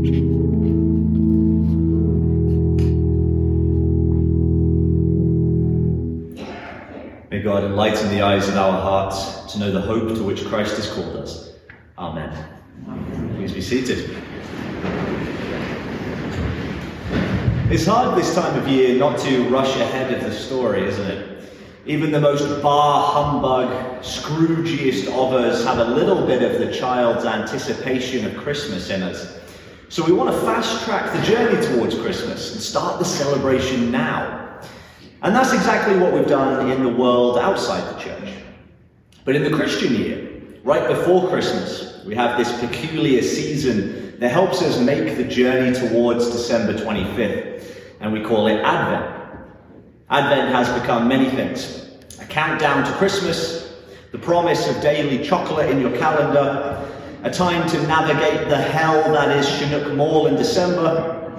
May God enlighten the eyes of our hearts to know the hope to which Christ has called us. Amen. Please be seated. It's hard this time of year not to rush ahead of the story, isn't it? Even the most bar humbug, Scroogiest of us have a little bit of the child's anticipation of Christmas in us. So we want to fast track the journey towards Christmas and start the celebration now. And that's exactly what we've done in the world outside the church. But in the Christian year, right before Christmas, we have this peculiar season that helps us make the journey towards December 25th, and we call it Advent. Advent has become many things a countdown to Christmas, the promise of daily chocolate in your calendar, a time to navigate the hell that is Chinook Mall in December.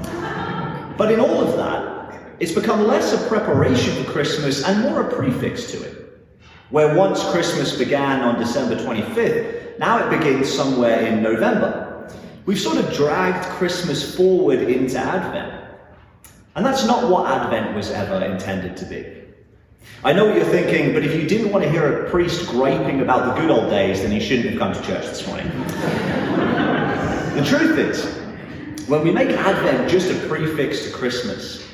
But in all of that, it's become less a preparation for Christmas and more a prefix to it. Where once Christmas began on December 25th, now it begins somewhere in November. We've sort of dragged Christmas forward into Advent. And that's not what Advent was ever intended to be. I know what you're thinking, but if you didn't want to hear a priest griping about the good old days, then you shouldn't have come to church this morning. the truth is, when we make Advent just a prefix to Christmas,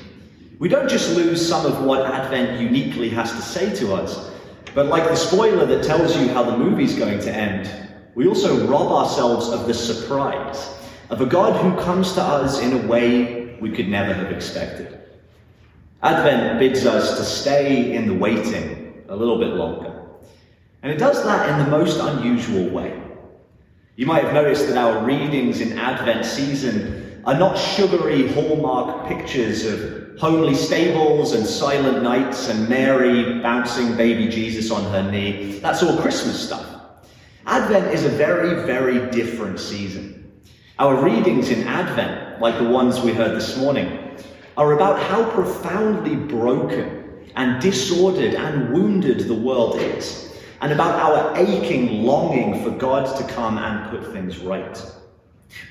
we don't just lose some of what Advent uniquely has to say to us, but like the spoiler that tells you how the movie's going to end, we also rob ourselves of the surprise of a God who comes to us in a way we could never have expected. Advent bids us to stay in the waiting a little bit longer. And it does that in the most unusual way. You might have noticed that our readings in Advent season are not sugary hallmark pictures of homely stables and silent nights and Mary bouncing baby Jesus on her knee. That's all Christmas stuff. Advent is a very, very different season. Our readings in Advent, like the ones we heard this morning, are about how profoundly broken and disordered and wounded the world is, and about our aching longing for God to come and put things right.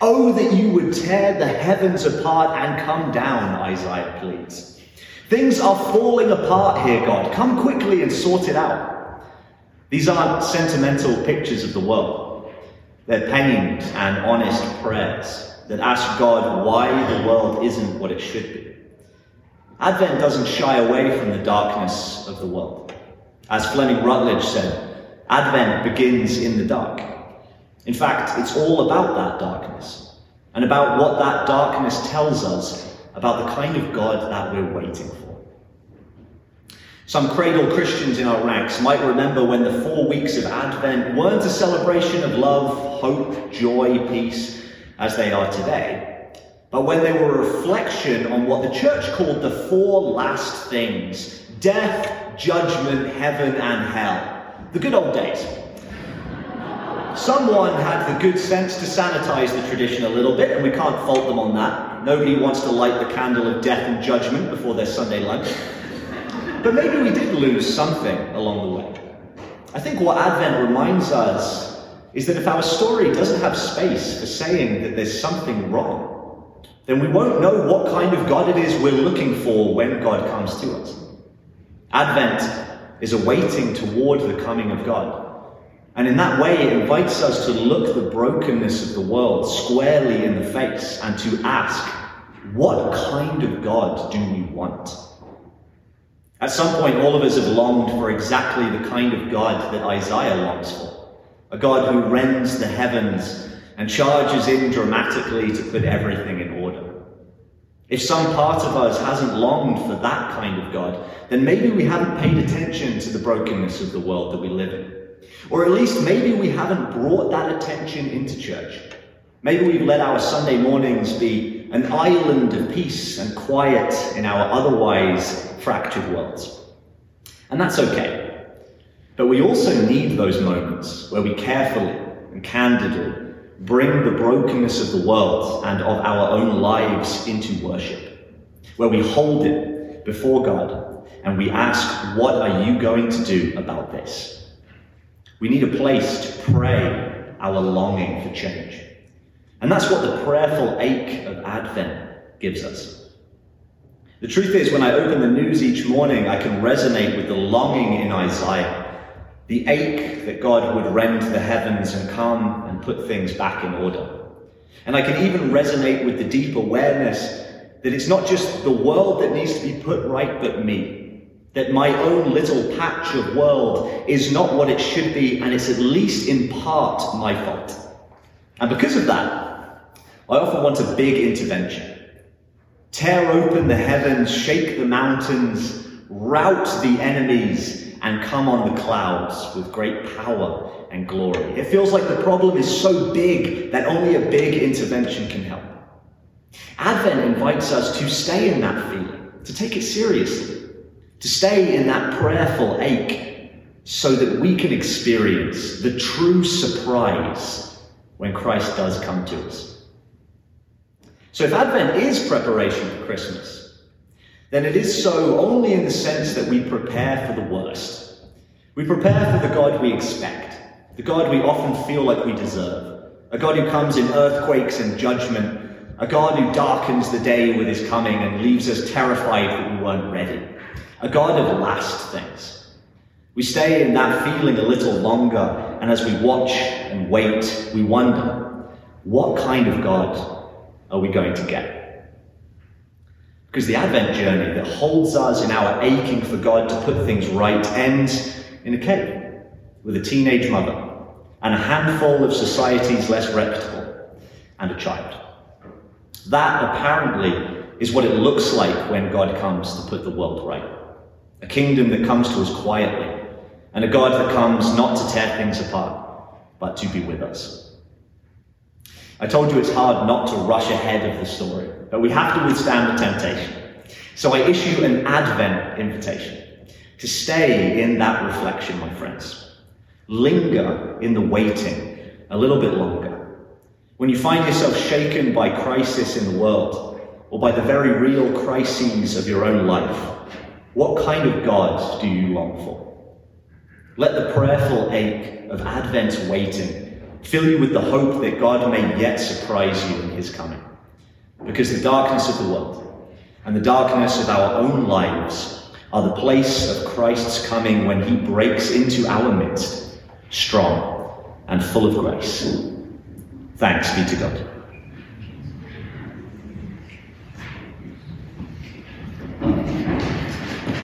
Oh, that you would tear the heavens apart and come down, Isaiah pleads. Things are falling apart here, God. Come quickly and sort it out. These aren't sentimental pictures of the world. They're pained and honest prayers that ask God why the world isn't what it should be. Advent doesn't shy away from the darkness of the world. As Fleming Rutledge said, Advent begins in the dark. In fact, it's all about that darkness and about what that darkness tells us about the kind of God that we're waiting for. Some cradle Christians in our ranks might remember when the four weeks of Advent weren't a celebration of love, hope, joy, peace, as they are today Uh, but when they were a reflection on what the church called the four last things death, judgment, heaven, and hell. The good old days. Someone had the good sense to sanitize the tradition a little bit, and we can't fault them on that. Nobody wants to light the candle of death and judgment before their Sunday lunch. But maybe we did lose something along the way. I think what Advent reminds us is that if our story doesn't have space for saying that there's something wrong, then we won't know what kind of God it is we're looking for when God comes to us. Advent is a waiting toward the coming of God. And in that way, it invites us to look the brokenness of the world squarely in the face and to ask, what kind of God do we want? At some point, all of us have longed for exactly the kind of God that Isaiah longs for a God who rends the heavens and charges in dramatically to put everything in order. If some part of us hasn't longed for that kind of God, then maybe we haven't paid attention to the brokenness of the world that we live in. Or at least maybe we haven't brought that attention into church. Maybe we've let our Sunday mornings be an island of peace and quiet in our otherwise fractured worlds. And that's okay. But we also need those moments where we carefully and candidly bring the brokenness of the world and of our own lives into worship, where we hold it before God and we ask, What are you going to do about this? We need a place to pray our longing for change. And that's what the prayerful ache of Advent gives us. The truth is, when I open the news each morning, I can resonate with the longing in Isaiah, the ache that God would rend the heavens and come and put things back in order. And I can even resonate with the deep awareness that it's not just the world that needs to be put right, but me. That my own little patch of world is not what it should be, and it's at least in part my fault. And because of that, I often want a big intervention. Tear open the heavens, shake the mountains, rout the enemies, and come on the clouds with great power and glory. It feels like the problem is so big that only a big intervention can help. Advent invites us to stay in that feeling, to take it seriously, to stay in that prayerful ache so that we can experience the true surprise when Christ does come to us. So if Advent is preparation for Christmas, then it is so only in the sense that we prepare for the worst. We prepare for the God we expect, the God we often feel like we deserve, a God who comes in earthquakes and judgment a God who darkens the day with his coming and leaves us terrified that we weren't ready. A God of last things. We stay in that feeling a little longer, and as we watch and wait, we wonder, what kind of God are we going to get? Because the Advent journey that holds us in our aching for God to put things right ends in a cave with a teenage mother and a handful of society's less reputable and a child. That apparently is what it looks like when God comes to put the world right. A kingdom that comes to us quietly, and a God that comes not to tear things apart, but to be with us. I told you it's hard not to rush ahead of the story, but we have to withstand the temptation. So I issue an Advent invitation to stay in that reflection, my friends. Linger in the waiting a little bit longer when you find yourself shaken by crisis in the world, or by the very real crises of your own life, what kind of God do you long for? Let the prayerful ache of Advent waiting fill you with the hope that God may yet surprise you in his coming. Because the darkness of the world and the darkness of our own lives are the place of Christ's coming when he breaks into our midst, strong and full of grace. Thanks be to God.